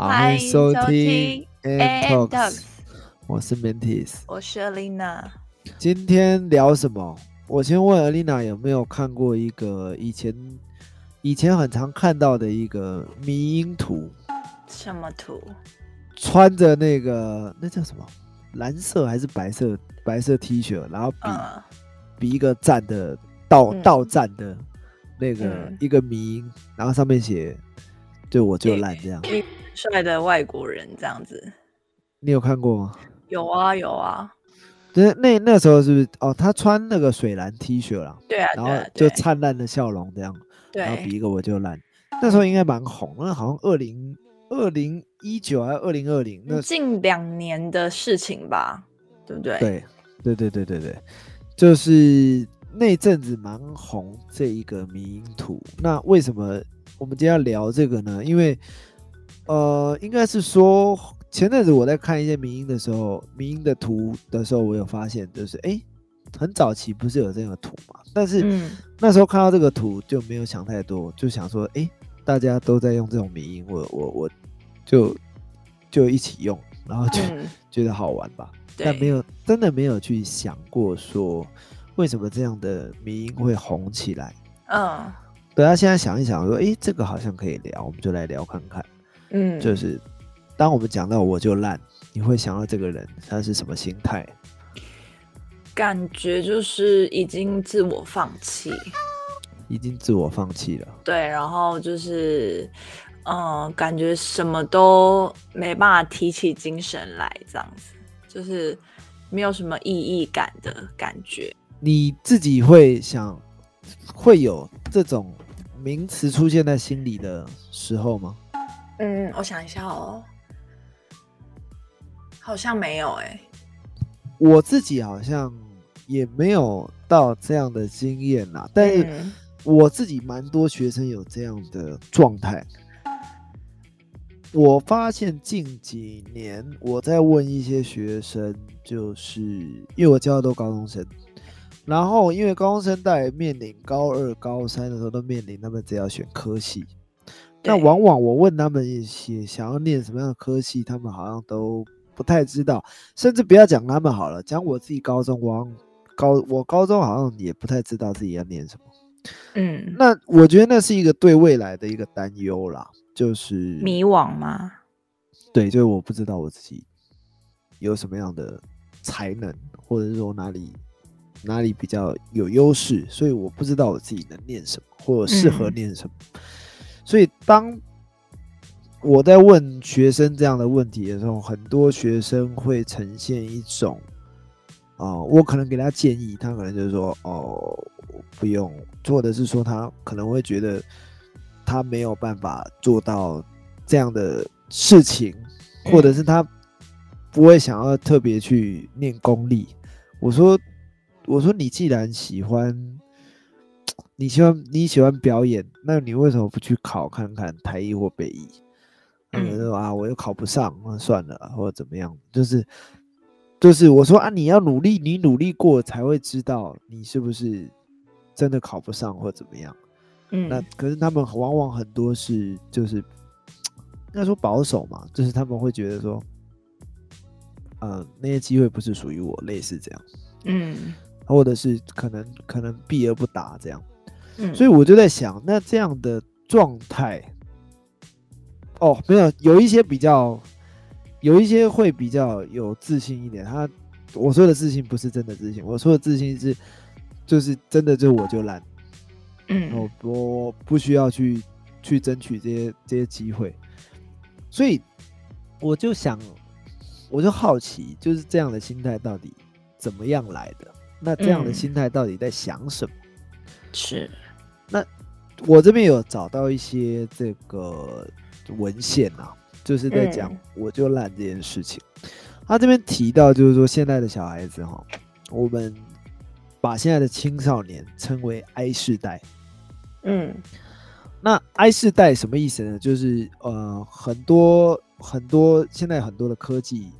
好，欢迎收收听听 AM AM Talks，Talks，我是 Mantis，。我是 Alina。今天聊什么？我先问 Alina 有没有看过一个以前以前很常看到的一个迷因图，什么图？穿着那个那叫什么？蓝色还是白色？白色 T 恤，然后比、嗯，比一个站的倒嗯。倒站的那个、嗯。一个迷因，然后上面写“对我就烂”这样，一帅的外国人这样子。你有看过吗？有啊有啊，那那那时候是不是哦？他穿那个水蓝 T 恤啦，对啊然后就灿烂的笑容这样，然后比，一个我就烂。那时候应该蛮红，那好像二零二零一九还是二零二零？那近两年的事情吧，对不对？对对对对对对，就是那阵子蛮红这一个迷因图。那为什么我们今天要聊这个呢？因为呃，应该是说前阵子我在看一些迷音的时候，迷音的图的时候，我有发现就是哎。诶很早期不是有这样的图嘛？但是嗯那时候看到这个图就没有想太多，就想说，哎、大家都在用这种迷音，我我我就就一起用，然后就、嗯，觉得好玩吧。但没有真的没有去想过说，为什么这样的迷音会红起来？嗯对啊，现在想一想，说，哎、这个好像可以聊，我们就来聊看看。嗯，就是当我们讲到我就烂，你会想到这个人他是什么心态？感觉就是已经自我放弃，已经自我放弃了。对，然后就是，嗯、感觉什么都没办法提起精神来，这样子，就是没有什么意义感的感觉。你自己会想会有这种名词出现在心里的时候吗？嗯，我想一下哦，好像没有哎、我自己好像也没有到这样的经验啦，但是嗯。我自己蛮多学生有这样的状态。我发现近几年我在问一些学生，就是因为我教的都高中生，然后因为高中生在面临高二、高三的时候都面临他们只要选科系，那往往我问他们一些想要念什么样的科系，他们好像都不太知道，甚至不要讲他们好了，讲我自己高中，我好像高我高中好像也不太知道自己要念什么。嗯，那我觉得那是一个对未来的一个担忧啦，就是迷惘吗？对，就是我不知道我自己有什么样的才能，或者是说哪里哪里比较有优势，所以我不知道我自己能念什么，或者适合嗯念什么。所以当我在问学生这样的问题的时候，很多学生会呈现一种，啊、我可能给他建议，他可能就是说，哦，不用，或者是说他可能会觉得他没有办法做到这样的事情，或者是他不会想要特别去念功力。我说，我说你既然喜欢，你喜欢你喜欢表演，那你为什么不去考看看台艺或北艺？他们嗯说啊，我又考不上，那算了啊，或者怎么样，就是就是我说啊，你要努力，你努力过才会知道你是不是真的考不上或怎么样。嗯那嗯可是他们往往很多是就是 应该说保守嘛，就是他们会觉得说，呃，那些机会不是属于我，类似这样，嗯或者是可能可能避而不答这样。嗯，所以我就在想，那这样的状态，哦，没有，有一些比较，有一些会比较有自信一点。他我说的自信不是真的自信，我说的自信是，就是真的就我就烂，嗯我我不需要去去争取这些这些机会，所以我就想，我就好奇，就是这样的心态到底怎么样来的？那这样的嗯心态到底在想什么？是我这边有找到一些这个文献啊，就是在讲嗯我就烂这件事情。他这边提到，就是说现在的小孩子哈，我们把现在的青少年称为 I 世代。嗯那 I 世代什么意思呢？就是呃，很多很多现在很多的科技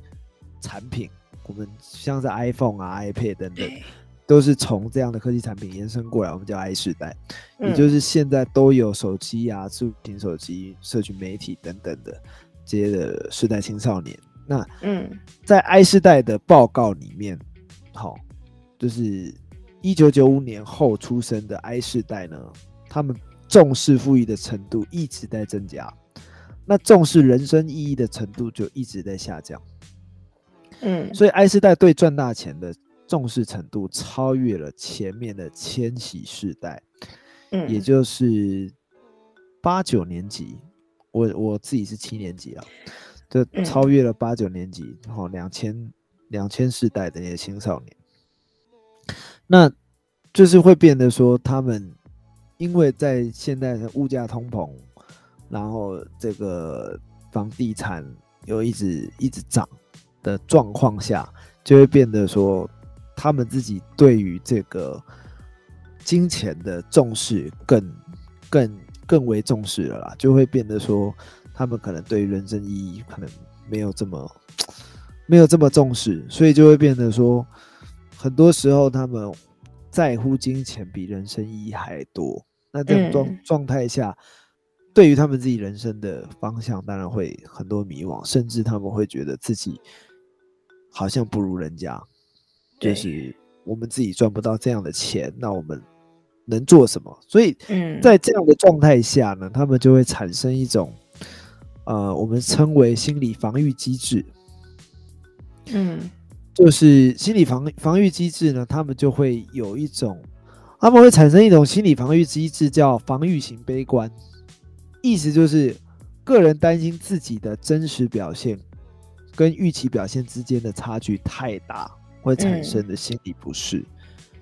产品，我们像是 iPhone 啊、iPad 等等，对都是从这样的科技产品延伸过来，我们叫 I 时代，也嗯就是现在都有手机啊、智能手机、社群媒体等等的。接的世代青少年。那嗯在 I 世代的报告里面，好、就是一九九五年后出生的 I 世代呢，他们重视富裕的程度一直在增加，那重视人生意义的程度就一直在下降。嗯所以 I 世代对赚大钱的重视程度超越了前面的千禧世代，嗯，也就是八九年级，我我自己是七年级啊，就嗯。超越了八九年级，然后两千两千世代的那些青少年，那就是会变得说，他们因为在现在的物价通膨，然后这个房地产又一直一直涨的状况下，就会变得说，他们自己对于这个金钱的重视更更更为重视了啦，就会变得说，他们可能对于人生意义可能没有这么 没有这么重视，所以就会变得说，很多时候他们在乎金钱比人生意义还多。那这种状嗯状态下，对于他们自己人生的方向，当然会很多迷惘，甚至他们会觉得自己好像不如人家，就是我们自己赚不到这样的钱，那我们能做什么？所以嗯在这样的状态下呢，他们就会产生一种，呃，我们称为心理防御机制。嗯就是心理防防御机制呢，他们就会有一种，他们会产生一种心理防御机制，叫防御型悲观。意思就是，个人担心自己的真实表现跟预期表现之间的差距太大，会产生的心理不适，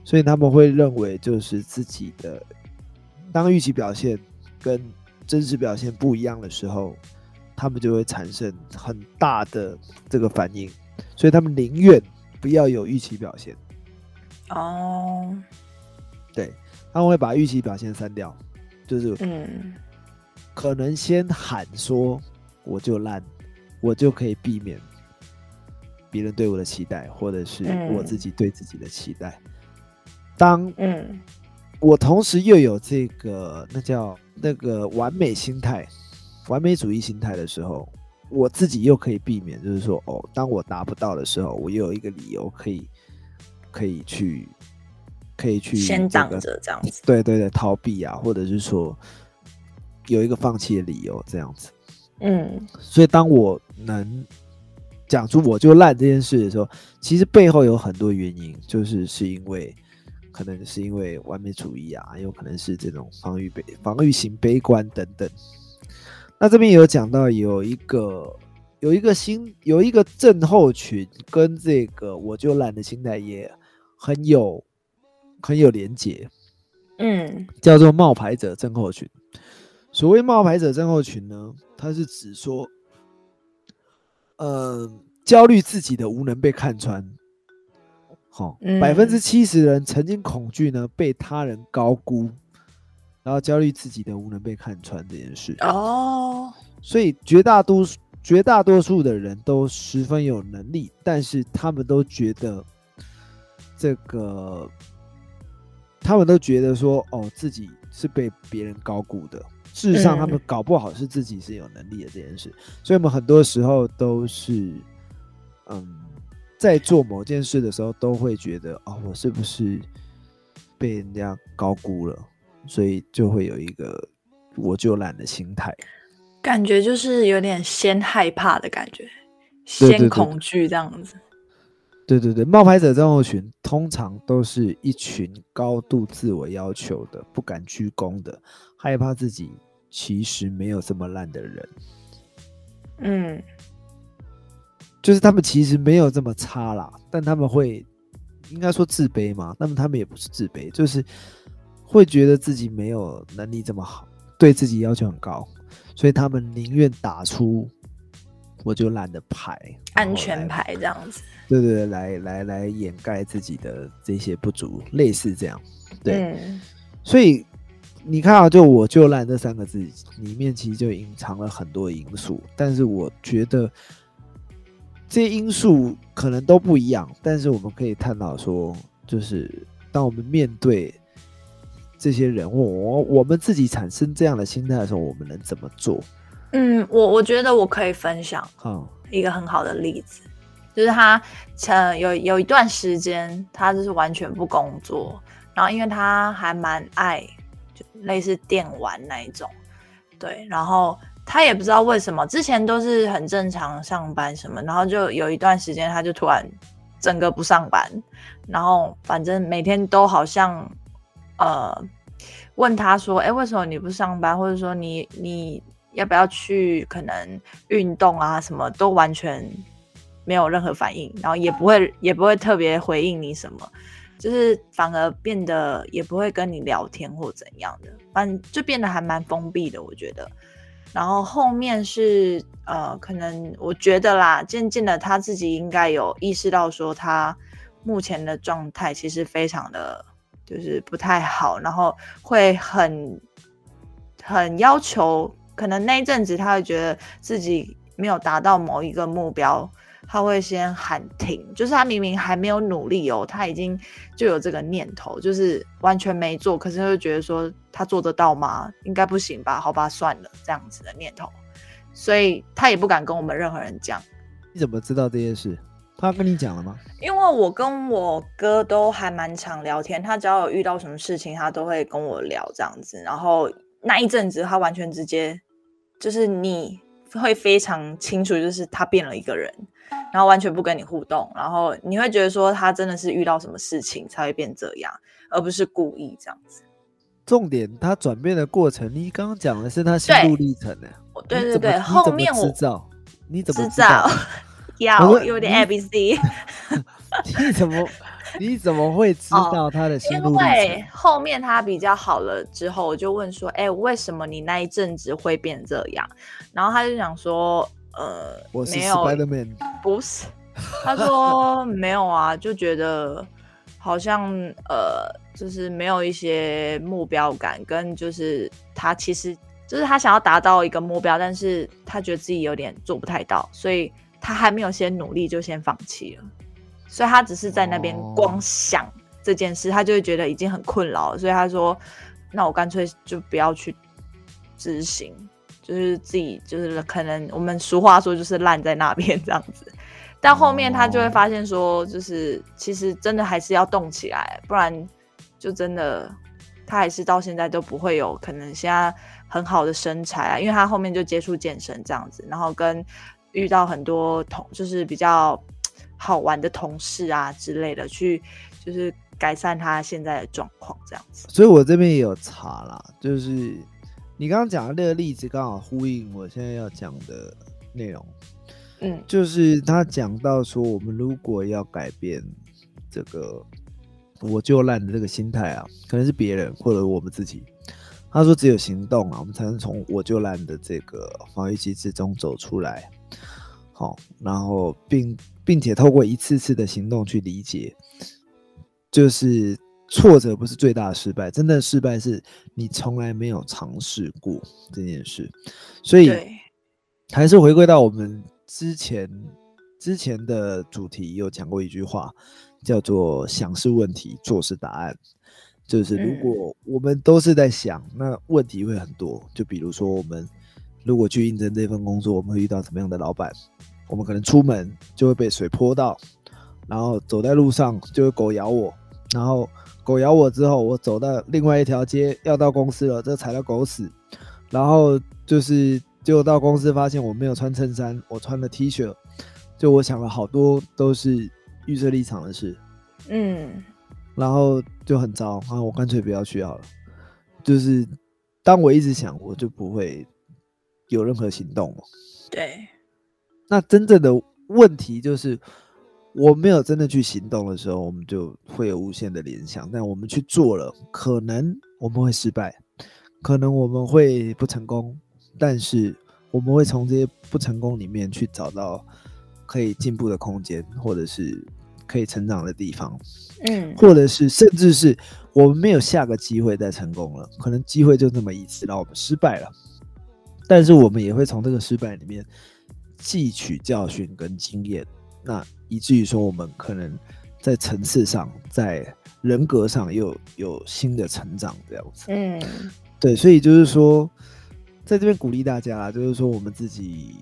所以他们会认为，就是自己的当预期表现跟真实表现不一样的时候，他们就会产生很大的这个反应。所以他们宁愿不要有预期表现，哦。对，他们会把预期表现删掉，就是嗯。可能先喊说我就烂，我就可以避免别人对我的期待，或者是我自己对自己的期待。当嗯我同时又有这个那叫那个完美心态、完美主义心态的时候，我自己又可以避免，就是说，哦，当我达不到的时候，我又有一个理由可以可以去可以去先这个挡着这样子，对对对，逃避啊，或者是说有一个放弃的理由这样子。嗯所以当我能讲出我就烂这件事的时候，其实背后有很多原因，就是是因为可能是因为完美主义啊，有可能是这种防御悲防御型悲观等等。那这边有讲到有一个有一个心有一个症候群跟这个我就烂的心态也很有很有连结，嗯叫做冒牌者症候群。所谓冒牌者症候群呢，它是指说，呃，焦虑自己的无能被看穿。好、百分之嗯七十人曾经恐惧呢被他人高估，然后焦虑自己的无能被看穿这件事。哦所以绝大多数绝大多数的人都十分有能力，但是他们都觉得这个，他们都觉得说，哦，自己是被别人高估的。事实上，他们嗯搞不好是自己是有能力的这件事。所以，我们很多时候都是，嗯，在做某件事的时候，都会觉得，哦，我是不是被人家高估了？所以就会有一个我就懒的心态。感觉就是有点先害怕的感觉，先恐惧这样子。对对对，冒牌者症候群通常都是一群高度自我要求的、不敢鞠躬的、害怕自己其实没有这么烂的人，嗯。就是他们其实没有这么差啦，但他们会应该说自卑嘛，那么他们也不是自卑，就是会觉得自己没有能力这么好，对自己要求很高，所以他们宁愿打出我就懒得排，安全来牌这样子。对对对，来来来掩盖自己的这些不足，类似这样。对，嗯所以你看啊，就我就烂这三个字里面，其实就隐藏了很多因素。但是我觉得这些因素可能都不一样，但是我们可以探讨说，就是当我们面对这些人物，我我们自己产生这样的心态的时候，我们能怎么做？嗯，我我觉得我可以分享好，一个很好的例子，就是他呃有有一段时间他就是完全不工作，然后因为他还蛮爱就类似电玩那一种，对，然后他也不知道为什么之前都是很正常上班什么，然后就有一段时间他就突然整个不上班，然后反正每天都好像呃问他说，哎，为什么你不上班，或者说你你。要不要去？可能运动啊，什么都完全没有任何反应，然后也不会也不会特别回应你什么，就是反而变得也不会跟你聊天或怎样的，反正就变得还蛮封闭的，我觉得。然后后面是呃，可能我觉得啦，渐渐的他自己应该有意识到说，他目前的状态其实非常的就是不太好，然后会很很要求。可能那一阵子，他会觉得自己没有达到某一个目标，他会先喊停。就是他明明还没有努力哦，他已经就有这个念头，就是完全没做，可是又觉得说他做得到吗？应该不行吧？好吧，算了，这样子的念头，所以他也不敢跟我们任何人讲。你怎么知道这件事？他跟你讲了吗？因为我跟我哥都还蛮常聊天，他只要有遇到什么事情，他都会跟我聊这样子。然后那一阵子，他完全直接。就是你会非常清楚，就是他变了一个人，然后完全不跟你互动，然后你会觉得说他真的是遇到什么事情才会变这样，而不是故意这样子。重点，他转变的过程，你刚刚讲的是他心路历程呢？对对对，后面我知道，你怎么知道？要有点 A B C，你怎么？你怎么会知道他的心路历程？因为后面他比较好了之后，我就问说：“哎，为什么你那一阵子会变这样？”然后他就想说：“呃，我是 Spiderman，不是。”他说：“没有啊，就觉得好像呃，就是没有一些目标感，跟就是他其实就是他想要达到一个目标，但是他觉得自己有点做不太到，所以他还没有先努力就先放弃了。”所以他只是在那边光想这件事，他就会觉得已经很困扰，所以他说：“那我干脆就不要去执行，就是自己就是可能我们俗话说就是烂在那边这样子。”但后面他就会发现说，就是其实真的还是要动起来，不然就真的他还是到现在都不会有可能现在很好的身材啊，因为他后面就接触健身这样子，然后跟遇到很多同就是比较。好玩的同事啊之类的，去就是改善他现在的状况，这样子。所以我这边也有查啦，就是你刚刚讲的那个例子，刚好呼应我现在要讲的内容。嗯，就是他讲到说，我们如果要改变这个我就烂的这个心态啊，可能是别人或者我们自己。他说，只有行动啊，我们才能从我就烂的这个防御机制中走出来。好，然后并并且透过一次次的行动去理解，就是挫折不是最大的失败，真的失败是你从来没有尝试过这件事。所以还是回归到我们之前之前的主题，有讲过一句话，叫做“想是问题，做是答案”。就是如果我们都是在想，那问题会很多。就比如说，我们如果去应征这份工作，我们会遇到什么样的老板？我们可能出门就会被水泼到，然后走在路上就会狗咬我，然后狗咬我之后，我走到另外一条街要到公司了，这踩到狗屎，然后就是就到公司发现我没有穿衬衫，我穿了 T 恤，就我想了好多都是预设立场的事，嗯，然后就很糟，啊，我干脆不要去好了，就是当我一直想，我就不会有任何行动嘛，对。那真正的问题就是，我没有真的去行动的时候，我们就会有无限的联想。但我们去做了，可能我们会失败，可能我们会不成功，但是我们会从这些不成功里面去找到可以进步的空间，或者是可以成长的地方。嗯，或者是甚至是我们没有下个机会再成功了，可能机会就这么一次，让我们失败了。但是我们也会从这个失败里面。汲取教训跟经验，那以至于说我们可能在层次上，在人格上又有新的成长这样子。嗯，对，所以就是说，在这边鼓励大家啦，就是说我们自己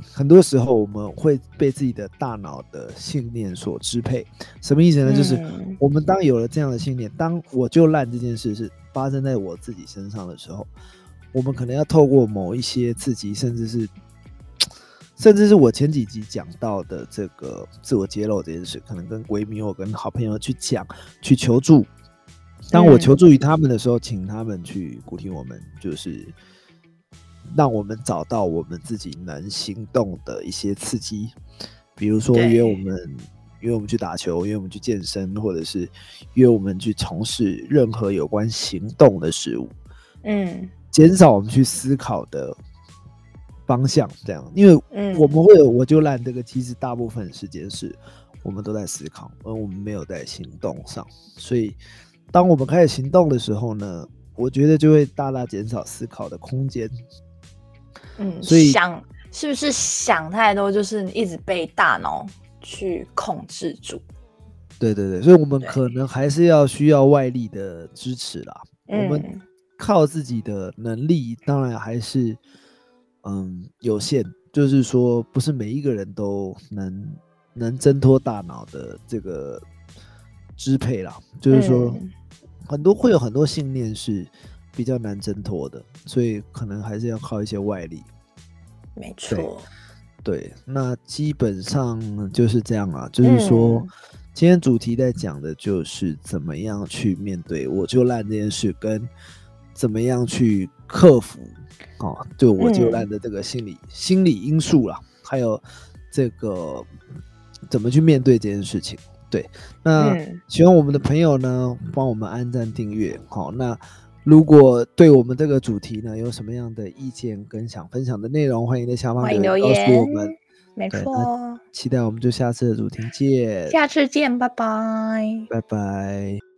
很多时候我们会被自己的大脑的信念所支配。什么意思呢？就是嗯我们当有了这样的信念，当我就烂这件事是发生在我自己身上的时候，我们可能要透过某一些刺激，甚至是甚至是我前几集讲到的这个自我揭露这件事，可能跟闺蜜或跟好朋友去讲，去求助。当我嗯求助于他们的时候，请他们去鼓励我们，就是让我们找到我们自己能行动的一些刺激，比如说约我们约我们去打球，约我们去健身，或者是约我们去从事任何有关行动的事物，嗯减少我们去思考的方向。这样，因为嗯，我们会有我就烂这个，其实大部分时间是我们都在思考，而我们没有在行动上。所以，当我们开始行动的时候呢，我觉得就会大大减少思考的空间。嗯，所以想是不是想太多，就是一直被大脑去控制住？对对对，所以我们可能还是要需要外力的支持啦。我们嗯靠自己的能力，当然还是嗯有限，就是说不是每一个人都能能挣脱大脑的这个支配啦。就是说，嗯很多会有很多信念是比较难挣脱的，所以可能还是要靠一些外力。没错，对，那基本上就是这样啊，就是说，嗯。今天主题在讲的就是怎么样去面对我就烂这件事，跟怎么样去克服哦，对我就烂的这个心理、心理因素啦，还有这个怎么去面对这件事情。对，那嗯喜欢我们的朋友呢，帮我们按赞订阅。好，那如果对我们这个主题呢有什么样的意见跟想分享的内容，欢迎在下方留留言告诉我言们。没错，期待我们就下次的主题见，下次见，拜拜。拜拜。